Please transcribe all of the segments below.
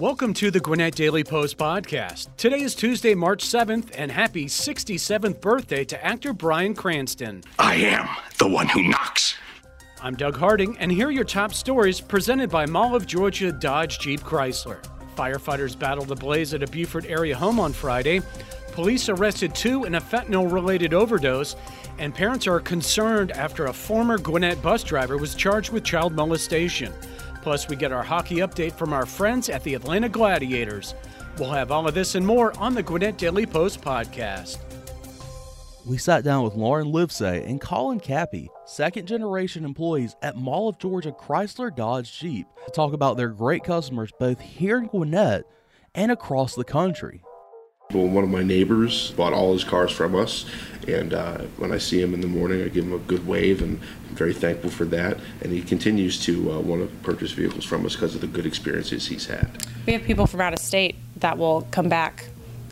Welcome to the Gwinnett Daily Post podcast. Today is Tuesday, March 7th, and happy 67th birthday to actor Bryan Cranston. I am the one who knocks. I'm Doug Harding, and here are your top stories presented by Mall of Georgia Dodge Jeep Chrysler. Firefighters battled a blaze at a Buford area home on Friday. Police arrested two in a fentanyl related overdose, and parents are concerned after a former Gwinnett bus driver was charged with child molestation. Plus, we get our hockey update from our friends at the Atlanta Gladiators. We'll have all of this and more on the Gwinnett Daily Post podcast. We sat down with Lauren Livesay and Colin Cappy, second generation employees at Mall of Georgia Chrysler Dodge Jeep, to talk about their great customers both here in Gwinnett and across the country. Well, one of my neighbors bought all his cars from us, and uh, when I see him in the morning, I give him a good wave, and I'm very thankful for that. And he continues to uh, want to purchase vehicles from us because of the good experiences he's had. We have people from out of state that will come back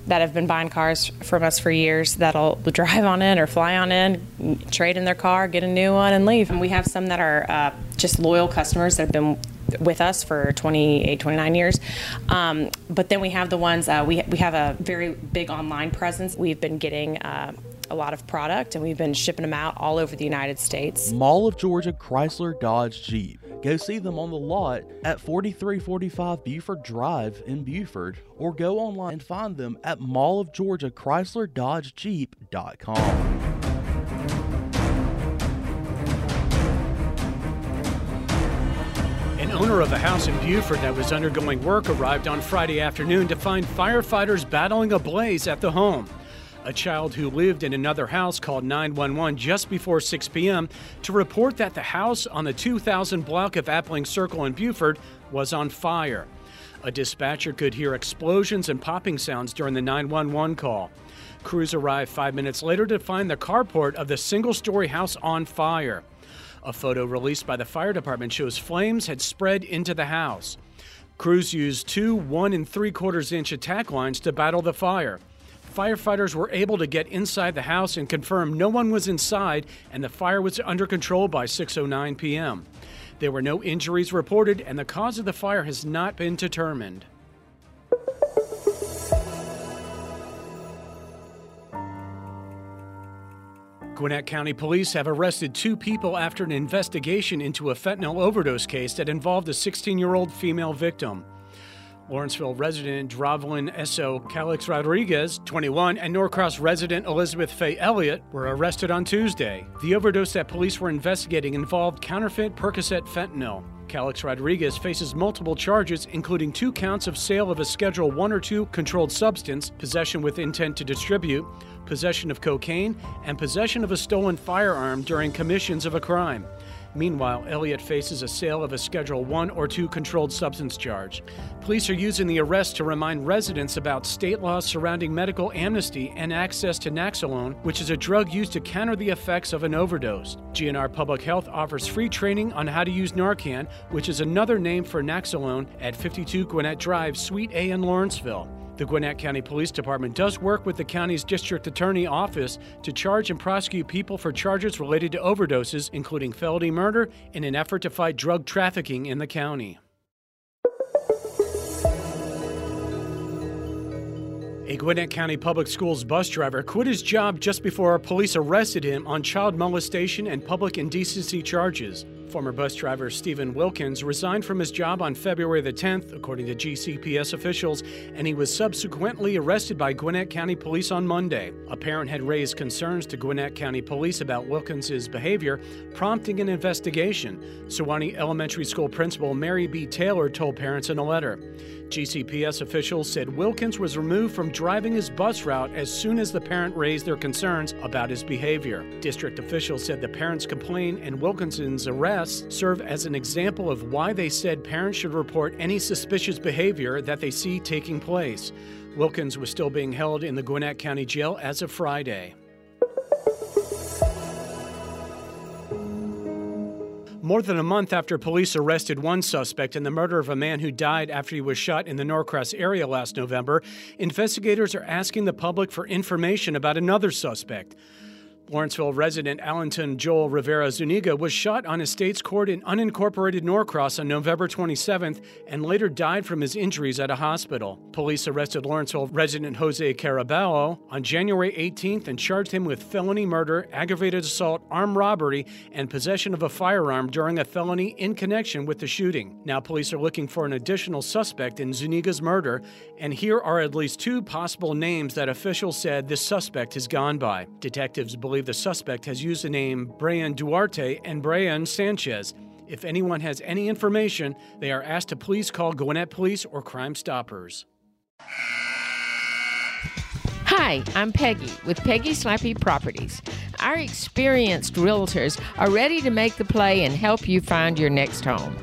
that have been buying cars from us for years that'll drive on in or fly on in, trade in their car, get a new one, and leave. And we have some that are uh, just loyal customers that have been with us for 28, 29 years. Um, but then we have the ones, uh, we, we have a very big online presence. We've been getting uh, a lot of product and we've been shipping them out all over the United States. Mall of Georgia Chrysler Dodge Jeep. Go see them on the lot at 4345 Buford Drive in Buford or go online and find them at mallofgeorgiachrysler.dodgejeep.com. owner of a house in Buford that was undergoing work arrived on Friday afternoon to find firefighters battling a blaze at the home. A child who lived in another house called 911 just before 6 p.m. to report that the house on the 2000 block of Appling Circle in Buford was on fire. A dispatcher could hear explosions and popping sounds during the 911 call. Crews arrived five minutes later to find the carport of the single story house on fire. A photo released by the fire department shows flames had spread into the house. Crews used two one and three quarters inch attack lines to battle the fire. Firefighters were able to get inside the house and confirm no one was inside and the fire was under control by 6:09 p.m. There were no injuries reported and the cause of the fire has not been determined. Gwinnett County Police have arrested two people after an investigation into a fentanyl overdose case that involved a 16 year old female victim. Lawrenceville resident Dravlin Esso Calix Rodriguez, 21, and Norcross resident Elizabeth Faye Elliott were arrested on Tuesday. The overdose that police were investigating involved counterfeit Percocet fentanyl. Calix Rodriguez faces multiple charges, including two counts of sale of a Schedule 1 or 2 controlled substance, possession with intent to distribute, possession of cocaine, and possession of a stolen firearm during commissions of a crime. Meanwhile, Elliot faces a sale of a Schedule 1 or 2 controlled substance charge. Police are using the arrest to remind residents about state laws surrounding medical amnesty and access to Naloxone, which is a drug used to counter the effects of an overdose. GNR Public Health offers free training on how to use Narcan, which is another name for Naloxone, at 52 Gwinnett Drive, Suite A in Lawrenceville. The Gwinnett County Police Department does work with the county's district attorney office to charge and prosecute people for charges related to overdoses, including felony murder, in an effort to fight drug trafficking in the county. A Gwinnett County Public Schools bus driver quit his job just before police arrested him on child molestation and public indecency charges. Former bus driver Stephen Wilkins resigned from his job on February the 10th, according to GCPS officials, and he was subsequently arrested by Gwinnett County Police on Monday. A parent had raised concerns to Gwinnett County Police about Wilkins's behavior, prompting an investigation. Suwanee Elementary School Principal Mary B. Taylor told parents in a letter. GCPS officials said Wilkins was removed from driving his bus route as soon as the parent raised their concerns about his behavior. District officials said the parent's complaint and Wilkinson's arrest serve as an example of why they said parents should report any suspicious behavior that they see taking place. Wilkins was still being held in the Gwinnett County Jail as of Friday. More than a month after police arrested one suspect in the murder of a man who died after he was shot in the Norcross area last November, investigators are asking the public for information about another suspect. Lawrenceville resident Allenton Joel Rivera Zuniga was shot on a state's court in unincorporated Norcross on November 27th and later died from his injuries at a hospital. Police arrested Lawrenceville resident Jose Caraballo on January 18th and charged him with felony murder, aggravated assault, armed robbery, and possession of a firearm during a felony in connection with the shooting. Now, police are looking for an additional suspect in Zuniga's murder, and here are at least two possible names that officials said this suspect has gone by. Detectives believe the suspect has used the name Brian Duarte and Brian Sanchez. If anyone has any information, they are asked to please call Gwinnett Police or Crime Stoppers. Hi, I'm Peggy with Peggy Slappy Properties. Our experienced realtors are ready to make the play and help you find your next home.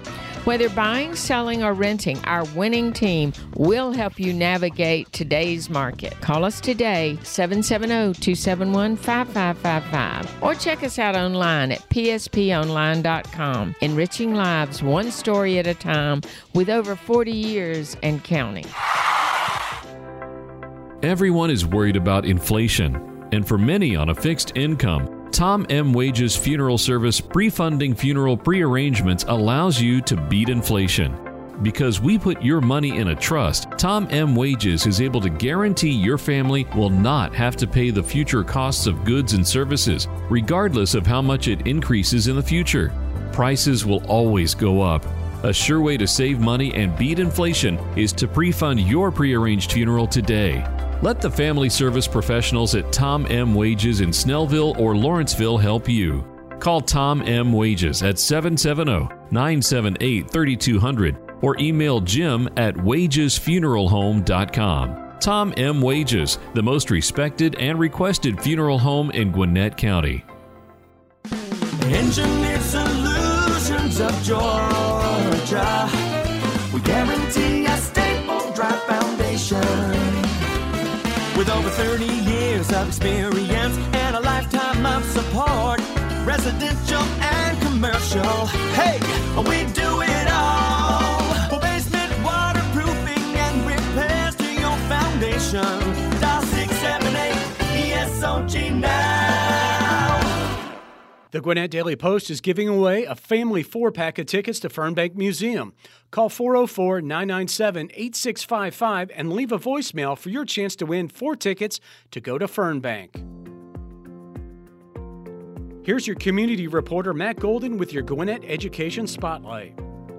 Whether buying, selling, or renting, our winning team will help you navigate today's market. Call us today, 770 271 5555, or check us out online at psponline.com. Enriching lives one story at a time with over 40 years and counting. Everyone is worried about inflation, and for many on a fixed income, Tom M. Wages Funeral Service pre-funding funeral pre-arrangements allows you to beat inflation. Because we put your money in a trust, Tom M. Wages is able to guarantee your family will not have to pay the future costs of goods and services, regardless of how much it increases in the future. Prices will always go up. A sure way to save money and beat inflation is to pre fund your prearranged funeral today. Let the family service professionals at Tom M. Wages in Snellville or Lawrenceville help you. Call Tom M. Wages at 770 978 3200 or email jim at wagesfuneralhome.com. Tom M. Wages, the most respected and requested funeral home in Gwinnett County. Engineered Solutions of Georgia. We guarantee a stable, dry foundation. With over 30 years of experience and a lifetime of support, residential and commercial. Hey, we do it all. For basement waterproofing and repairs to your foundation. The Gwinnett Daily Post is giving away a family four pack of tickets to Fernbank Museum. Call 404 997 8655 and leave a voicemail for your chance to win four tickets to go to Fernbank. Here's your community reporter, Matt Golden, with your Gwinnett Education Spotlight.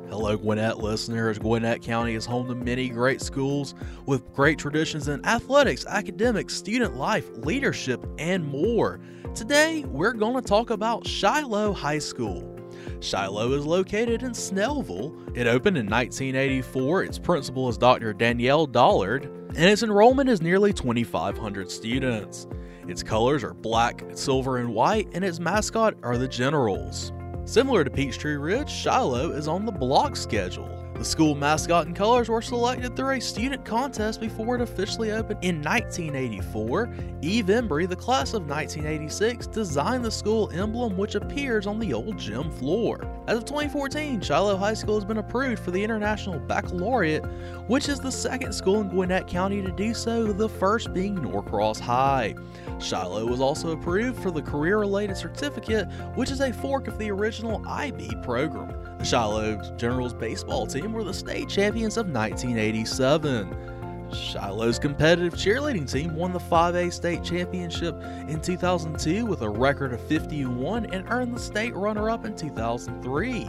Hello, Gwinnett listeners. Gwinnett County is home to many great schools with great traditions in athletics, academics, student life, leadership, and more. Today, we're going to talk about Shiloh High School. Shiloh is located in Snellville. It opened in 1984. Its principal is Dr. Danielle Dollard, and its enrollment is nearly 2,500 students. Its colors are black, silver, and white, and its mascot are the Generals. Similar to Peachtree Ridge, Shiloh is on the block schedule. The school mascot and colors were selected through a student contest before it officially opened in 1984. Eve Embry, the class of 1986, designed the school emblem which appears on the old gym floor. As of 2014, Shiloh High School has been approved for the International Baccalaureate, which is the second school in Gwinnett County to do so, the first being Norcross High. Shiloh was also approved for the Career Related Certificate, which is a fork of the original IB program. The Shiloh Generals baseball team were the state champions of 1987. Shiloh's competitive cheerleading team won the 5A state championship in 2002 with a record of 51 and earned the state runner up in 2003.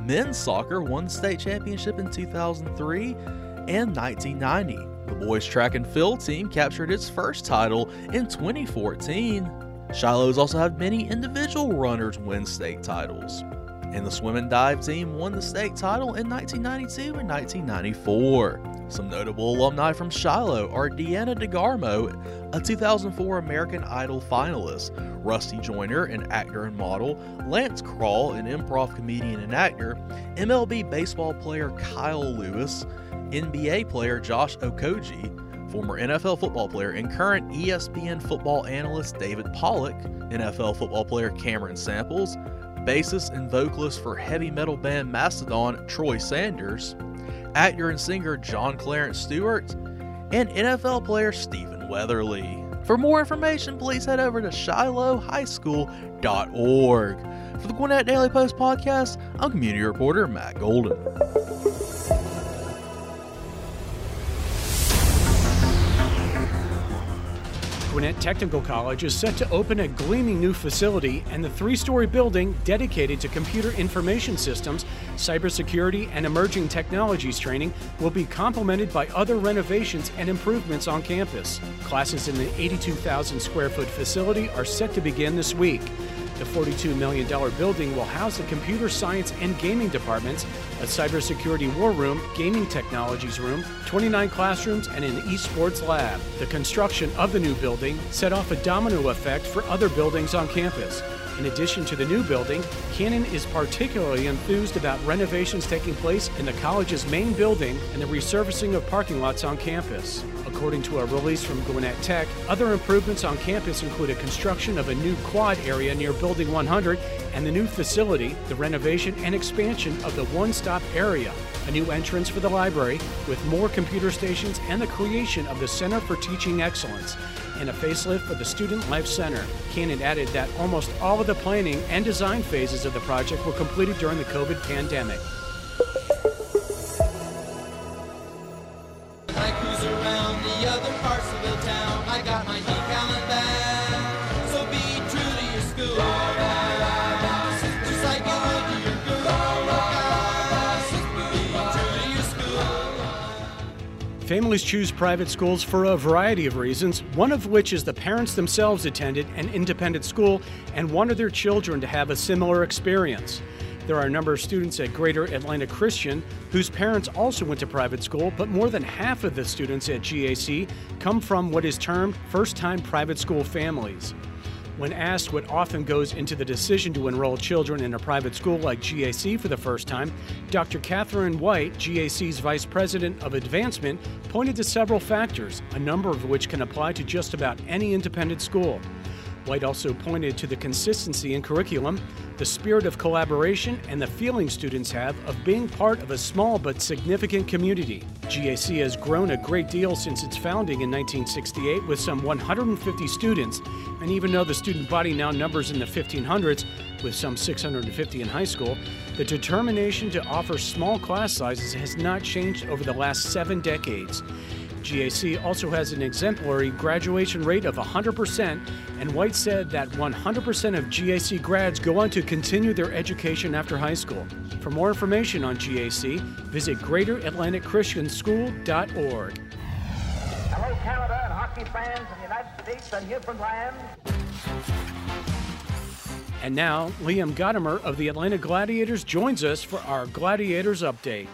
Men's soccer won the state championship in 2003 and 1990. The boys track and field team captured its first title in 2014. Shiloh's also had many individual runners win state titles. And the swim and dive team won the state title in 1992 and 1994. Some notable alumni from Shiloh are Diana DeGarmo, a 2004 American Idol finalist, Rusty Joiner, an actor and model, Lance Krall, an improv comedian and actor, MLB baseball player Kyle Lewis, NBA player Josh Okogie, former NFL football player and current ESPN football analyst David Pollack, NFL football player Cameron Samples, bassist and vocalist for heavy metal band Mastodon Troy Sanders, actor and singer John Clarence Stewart, and NFL player Stephen Weatherly. For more information, please head over to shilohhighschool.org. For the Gwinnett Daily Post podcast, I'm community reporter Matt Golden. Gwinnett Technical College is set to open a gleaming new facility and the three story building dedicated to computer information systems, cybersecurity, and emerging technologies training will be complemented by other renovations and improvements on campus. Classes in the 82,000 square foot facility are set to begin this week. The $42 million building will house the computer science and gaming departments, a cybersecurity war room, gaming technologies room, 29 classrooms, and an esports lab. The construction of the new building set off a domino effect for other buildings on campus. In addition to the new building, Cannon is particularly enthused about renovations taking place in the college's main building and the resurfacing of parking lots on campus. According to a release from Gwinnett Tech, other improvements on campus include a construction of a new quad area near Building 100 and the new facility, the renovation and expansion of the one stop area, a new entrance for the library with more computer stations, and the creation of the Center for Teaching Excellence and a facelift for the Student Life Center. Cannon added that almost all of the planning and design phases of the project were completed during the COVID pandemic. The town. I got my decal and. So. Be true to your school. Families choose private schools for a variety of reasons, one of which is the parents themselves attended an independent school and wanted their children to have a similar experience. There are a number of students at Greater Atlanta Christian whose parents also went to private school, but more than half of the students at GAC come from what is termed first time private school families. When asked what often goes into the decision to enroll children in a private school like GAC for the first time, Dr. Catherine White, GAC's Vice President of Advancement, pointed to several factors, a number of which can apply to just about any independent school. White also pointed to the consistency in curriculum, the spirit of collaboration, and the feeling students have of being part of a small but significant community. GAC has grown a great deal since its founding in 1968 with some 150 students, and even though the student body now numbers in the 1500s, with some 650 in high school, the determination to offer small class sizes has not changed over the last seven decades. GAC also has an exemplary graduation rate of 100%, and White said that 100% of GAC grads go on to continue their education after high school. For more information on GAC, visit greateratlanticchristianschool.org. Hello, Canada and hockey fans in the United States and Newfoundland. And now, Liam Gottimer of the Atlanta Gladiators joins us for our Gladiators update.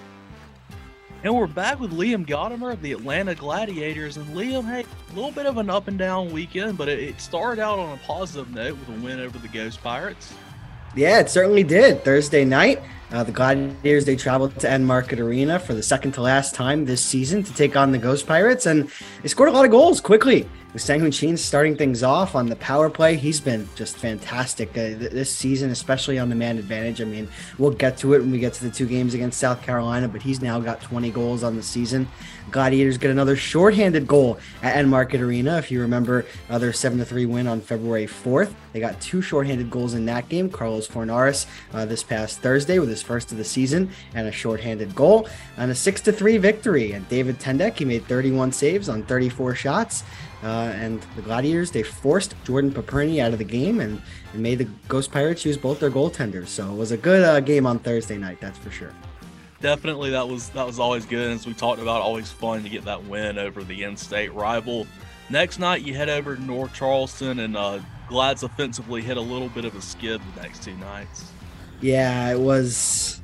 And we're back with Liam Gottimer of the Atlanta Gladiators. And Liam, hey, a little bit of an up and down weekend, but it, started out on a positive note with a win over the Ghost Pirates. Yeah, it certainly did. Thursday night, uh, the Gladiators they traveled to Enmarket Arena for the second to last time this season to take on the Ghost Pirates, and they scored a lot of goals quickly. With Sang Chin starting things off on the power play, he's been just fantastic uh, th- this season, especially on the man advantage. I mean, we'll get to it when we get to the two games against South Carolina, but he's now got 20 goals on the season. Gladiators get another shorthanded goal at Enmarket Arena. If you remember uh, their 7 3 win on February 4th, they got two shorthanded goals in that game. Carlos Fornaris uh, this past Thursday with his first of the season and a shorthanded goal, and a 6 3 victory. And David Tendeck, he made 31 saves on 34 shots. Uh, and the Gladiators, they forced Jordan Papirny out of the game and, and made the Ghost Pirates use both their goaltenders. So it was a good uh, game on Thursday night, that's for sure. Definitely, that was that was always good. As we talked about, always fun to get that win over the in-state rival. Next night, you head over to North Charleston, and uh, Glads offensively hit a little bit of a skid the next two nights. Yeah, it was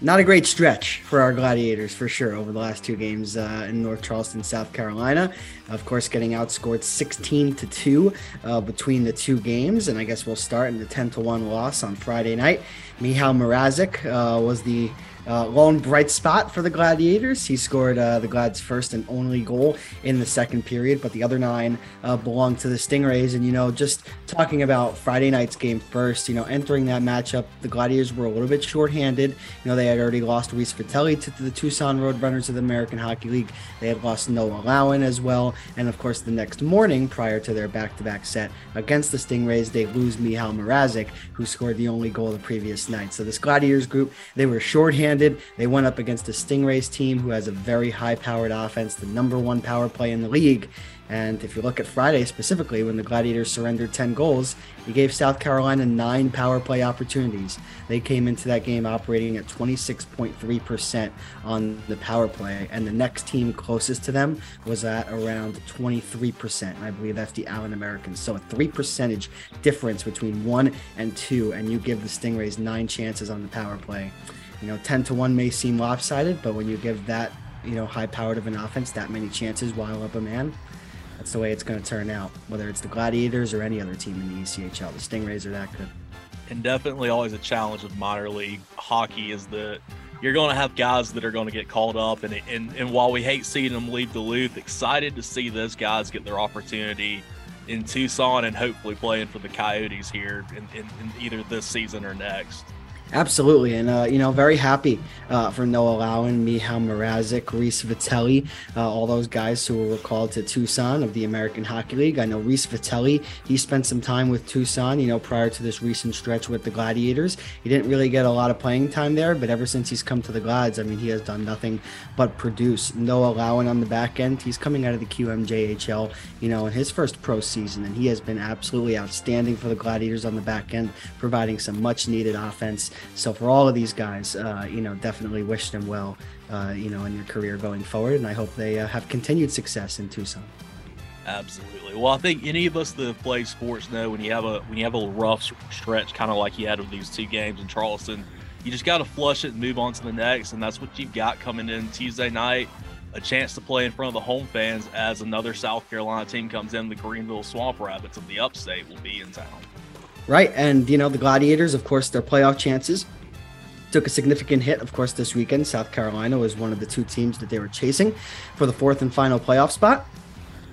not a great stretch for our Gladiators for sure over the last two games uh, in North Charleston, South Carolina. Of course, getting outscored 16 to 2 uh, between the two games. And I guess we'll start in the 10 to 1 loss on Friday night. Mihal Mrazek uh, was the uh, lone bright spot for the Gladiators. He scored uh, the Glad's first and only goal in the second period, but the other nine uh, belonged to the Stingrays. And, you know, just talking about Friday night's game first, you know, entering that matchup, the Gladiators were a little bit shorthanded. You know, they had already lost Reese Vitelli to the Tucson Roadrunners of the American Hockey League. They had lost Noah Lowen as well. And, of course, the next morning, prior to their back to back set against the Stingrays, they lose Mihal Mrazek, who scored the only goal the previous night. So this Gladiators group, they were shorthanded. They went up against the Stingrays team, who has a very high powered offense, the number one power play in the league. And if you look at Friday specifically, when the Gladiators surrendered 10 goals, he gave South Carolina nine power play opportunities. They came into that game operating at 26.3% on the power play, and the next team closest to them was at around 23%. And I believe that's the Allen Americans. So a three percentage difference between one and two, and you give the Stingrays nine chances on the power play. You know, 10 to 1 may seem lopsided, but when you give that, you know, high powered of an offense that many chances while up a man, that's the way it's going to turn out, whether it's the Gladiators or any other team in the ECHL. The Stingrays are that good. And definitely always a challenge with minor league hockey is that you're going to have guys that are going to get called up. And, and, and while we hate seeing them leave Duluth, excited to see those guys get their opportunity in Tucson and hopefully playing for the Coyotes here in, in, in either this season or next. Absolutely, and uh, you know, very happy uh, for Noah Lowen, Mihal Mrazek, Reese Vitelli, uh, all those guys who were called to Tucson of the American Hockey League. I know Reese Vitelli, he spent some time with Tucson, you know, prior to this recent stretch with the Gladiators. He didn't really get a lot of playing time there, but ever since he's come to the Glads, I mean, he has done nothing but produce. Noah Lowen on the back end, he's coming out of the QMJHL, you know, in his first pro season, and he has been absolutely outstanding for the Gladiators on the back end, providing some much needed offense. So for all of these guys, uh, you know, definitely wish them well, uh, you know, in your career going forward, and I hope they uh, have continued success in Tucson. Absolutely. Well, I think any of us that played sports know when you have a when you have a rough stretch, kind of like you had with these two games in Charleston, you just got to flush it and move on to the next, and that's what you've got coming in Tuesday night. A chance to play in front of the home fans as another South Carolina team comes in. The Greenville Swamp Rabbits of the Upstate will be in town. Right. And, you know, the Gladiators, of course, their playoff chances took a significant hit, of course, this weekend. South Carolina was one of the two teams that they were chasing for the fourth and final playoff spot.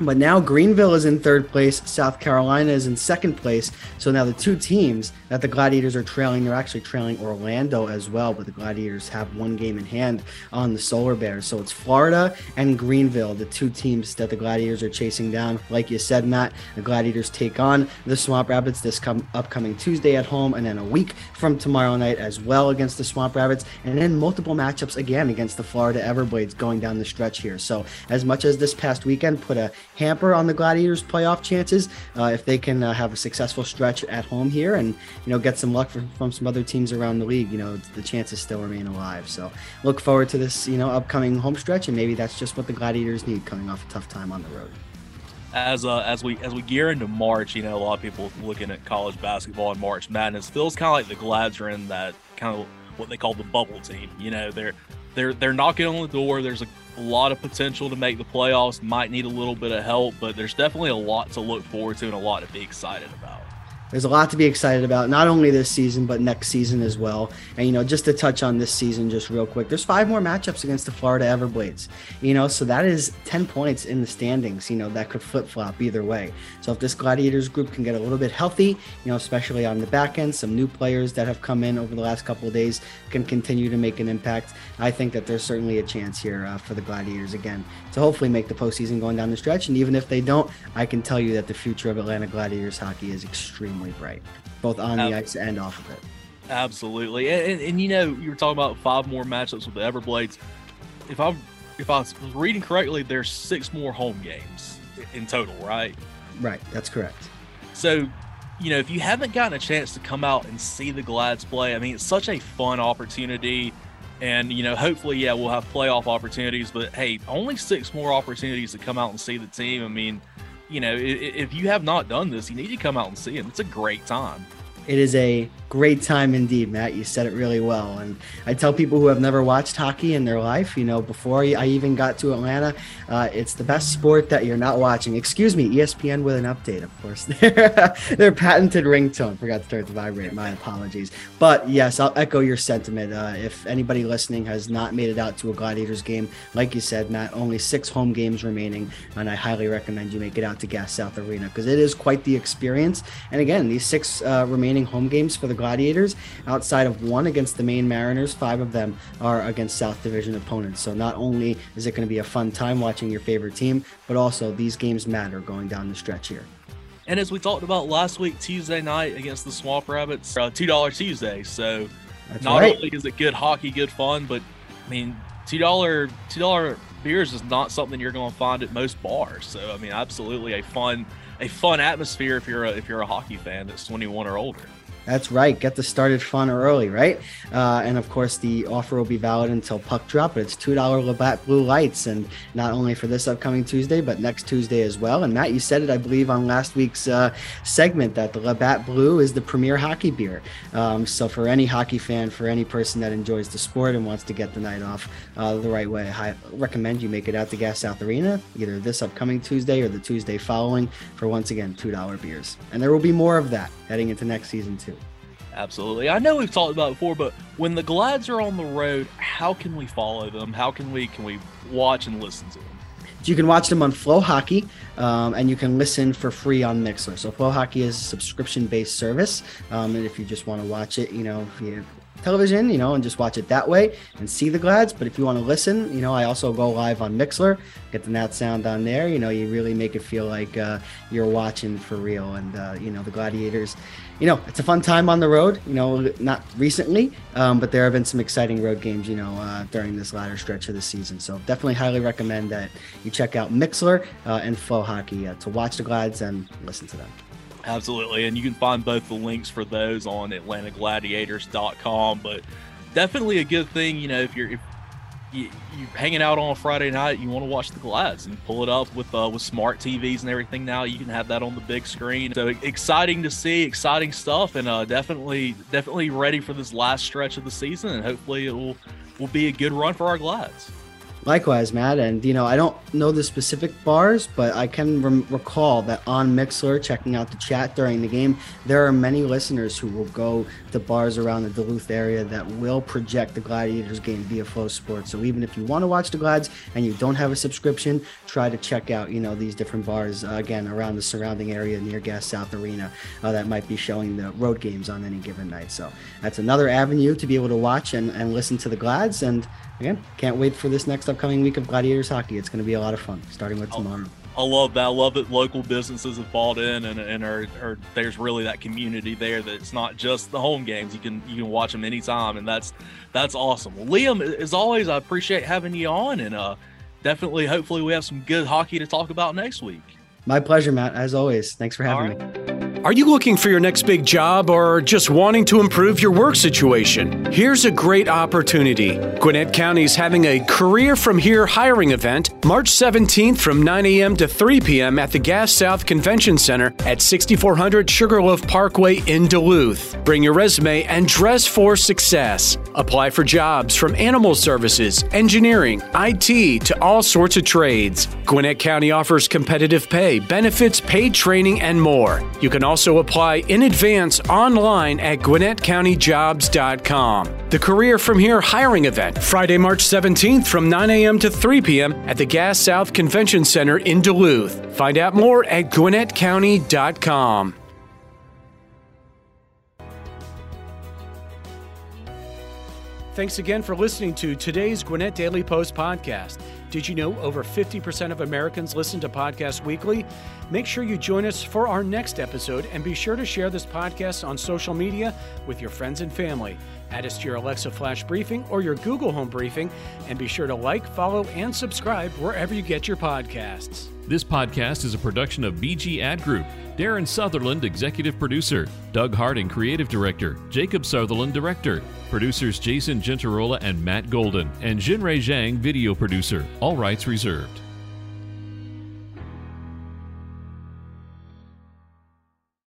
But now Greenville is in third place, South Carolina is in second place. So now the two teams that the Gladiators are trailing, they're actually trailing Orlando as well, but the Gladiators have one game in hand on the Solar Bears. So it's Florida and Greenville, the two teams that the Gladiators are chasing down. Like you said, Matt, the Gladiators take on the Swamp Rabbits this upcoming Tuesday at home, and then a week from tomorrow night as well against the Swamp Rabbits, and then multiple matchups again against the Florida Everblades going down the stretch here. So as much as this past weekend put a hamper on the Gladiators' playoff chances. Uh, if they can uh, have a successful stretch at home here and you know get some luck from, from some other teams around the league, you know the chances still remain alive. So look forward to this you know upcoming home stretch, and maybe that's just what the Gladiators need coming off a tough time on the road. As uh, as we as we gear into March, you know a lot of people looking at college basketball in March Madness feels kind of like the Glads are in that kind of what they call the bubble team. You know they're they're they're knocking on the door. There's a a lot of potential to make the playoffs. Might need a little bit of help, but there's definitely a lot to look forward to and a lot to be excited about there's a lot to be excited about, not only this season, but next season as well. And, you know, just to touch on this season just real quick, there's five more matchups against the Florida Everblades, you know, so that is 10 points in the standings, you know, that could flip flop either way. So if this Gladiators group can get a little bit healthy, you know, especially on the back end, some new players that have come in over the last couple of days can continue to make an impact. I think that there's certainly a chance here uh, for the Gladiators again to hopefully make the postseason going down the stretch. And even if they don't, I can tell you that the future of Atlanta Gladiators hockey is extremely extremely bright, both on the ice and off of it. Absolutely, and, and, and, you know you were talking about five more matchups with the Everblades. If I'm if I was reading correctly, there's six more home games in total, right? Right, that's correct. So, you know, if you haven't gotten a chance to come out and see the Glads play, I mean, it's such a fun opportunity. And, you know, hopefully, yeah, we'll have playoff opportunities, but hey, only six more opportunities to come out and see the team. I mean, you know, if you have not done this, you need to come out and see them. It's a great time. It is a great time indeed, Matt. You said it really well. And I tell people who have never watched hockey in their life, you know, before I even got to Atlanta, uh, it's the best sport that you're not watching. Excuse me, ESPN with an update, of course. their patented ringtone. Forgot to start to vibrate. My apologies. But yes, I'll echo your sentiment. Uh, if anybody listening has not made it out to a Gladiators game, like you said, Matt, only six home games remaining. And I highly recommend you make it out to Gas South Arena because it is quite the experience. And again, these six uh, remaining home games for the Gladiators. Outside of one against the Maine Mariners, five of them are against South Division opponents. So not only is it going to be a fun time watching your favorite team, but also these games matter going down the stretch here. And as we talked about last week, Tuesday night against the Swamp Rabbits, uh, two dollar Tuesday. So That's not right. only is it good hockey, good fun, but I mean two dollar two dollar beers is not something you're going to find at most bars. So I mean, absolutely a fun a fun atmosphere if you're a, if you're a hockey fan that's 21 or older. That's right. Get the started fun early, right? Uh, and of course, the offer will be valid until puck drop. But it's two dollar Labatt Blue Lights, and not only for this upcoming Tuesday, but next Tuesday as well. And Matt, you said it, I believe, on last week's uh, segment that the Labatt Blue is the premier hockey beer. Um, so for any hockey fan, for any person that enjoys the sport and wants to get the night off uh, the right way, I recommend you make it out to Gas South Arena either this upcoming Tuesday or the Tuesday following for once again two dollar beers. And there will be more of that heading into next season too. Absolutely. I know we've talked about it before, but when the Glads are on the road, how can we follow them? How can we can we watch and listen to them? You can watch them on FloHockey, um, and you can listen for free on Mixlr. So FloHockey is a subscription-based service, um, and if you just want to watch it, you know, via television, you know, and just watch it that way and see the Glads. But if you want to listen, you know, I also go live on Mixlr, get the Nat sound on there. You know, you really make it feel like uh, you're watching for real, and uh, you know, the Gladiators. You know, it's a fun time on the road. You know, not recently, um, but there have been some exciting road games. You know, uh, during this latter stretch of the season. So definitely highly recommend that you check out Mixlr uh, and FloHockey uh, to watch the Glads and listen to them. Absolutely. And you can find both the links for those on atlantagladiators.com. But definitely a good thing, you know, if you're if you, you're hanging out on a Friday night, you want to watch the Glads and pull it up with uh, with smart TVs and everything. Now you can have that on the big screen. So exciting to see, exciting stuff, and uh, definitely definitely ready for this last stretch of the season. And hopefully it will will be a good run for our Glads. Likewise, Matt. And, you know, I don't know the specific bars, but I can recall that on Mixlr, checking out the chat during the game, there are many listeners who will go to bars around the Duluth area that will project the Gladiators game via FloSports. So even if you want to watch the Glads and you don't have a subscription, try to check out, you know, these different bars, uh, again, around the surrounding area near Gas South Arena uh, that might be showing the road games on any given night. So that's another avenue to be able to watch and, and listen to the Glads. And again, can't wait for this next upcoming week of Gladiators hockey. It's going to be a lot of fun, starting with tomorrow. I love that. I love that local businesses have bought in, and, and are, are there's really that community there. That it's not just the home games. You can you can watch them anytime, and that's that's awesome. Well, Liam, as always, I appreciate having you on, and uh, definitely, hopefully, we have some good hockey to talk about next week. My pleasure, Matt. As always, thanks for having me. Are you looking for your next big job or just wanting to improve your work situation? Here's a great opportunity. Gwinnett County is having a Career From Here hiring event March 17th from 9 a.m. to 3 p.m. at the Gas South Convention Center at 6400 Sugarloaf Parkway in Duluth. Bring your resume and dress for success. Apply for jobs from animal services, engineering, IT to all sorts of trades. Gwinnett County offers competitive pay, benefits, paid training, and more. You can also apply in advance online at GwinnettCountyJobs.com. The Career From Here hiring event, Friday, March 17th from 9 a.m. to 3 p.m. at the Gas South Convention Center in Duluth. Find out more at GwinnettCounty.com. Thanks again for listening to today's Gwinnett Daily Post podcast. Did you know over 50% of Americans listen to podcasts weekly? Make sure you join us for our next episode and be sure to share this podcast on social media with your friends and family. Add us to your Alexa Flash Briefing or your Google Home Briefing, and be sure to like, follow, and subscribe wherever you get your podcasts. This podcast is a production of BG Ad Group. Darren Sutherland, executive producer. Doug Harding, creative director. Jacob Sutherland, director. Producers Jason Gentarola and Matt Golden. And Jinrei Zhang, video producer. All rights reserved.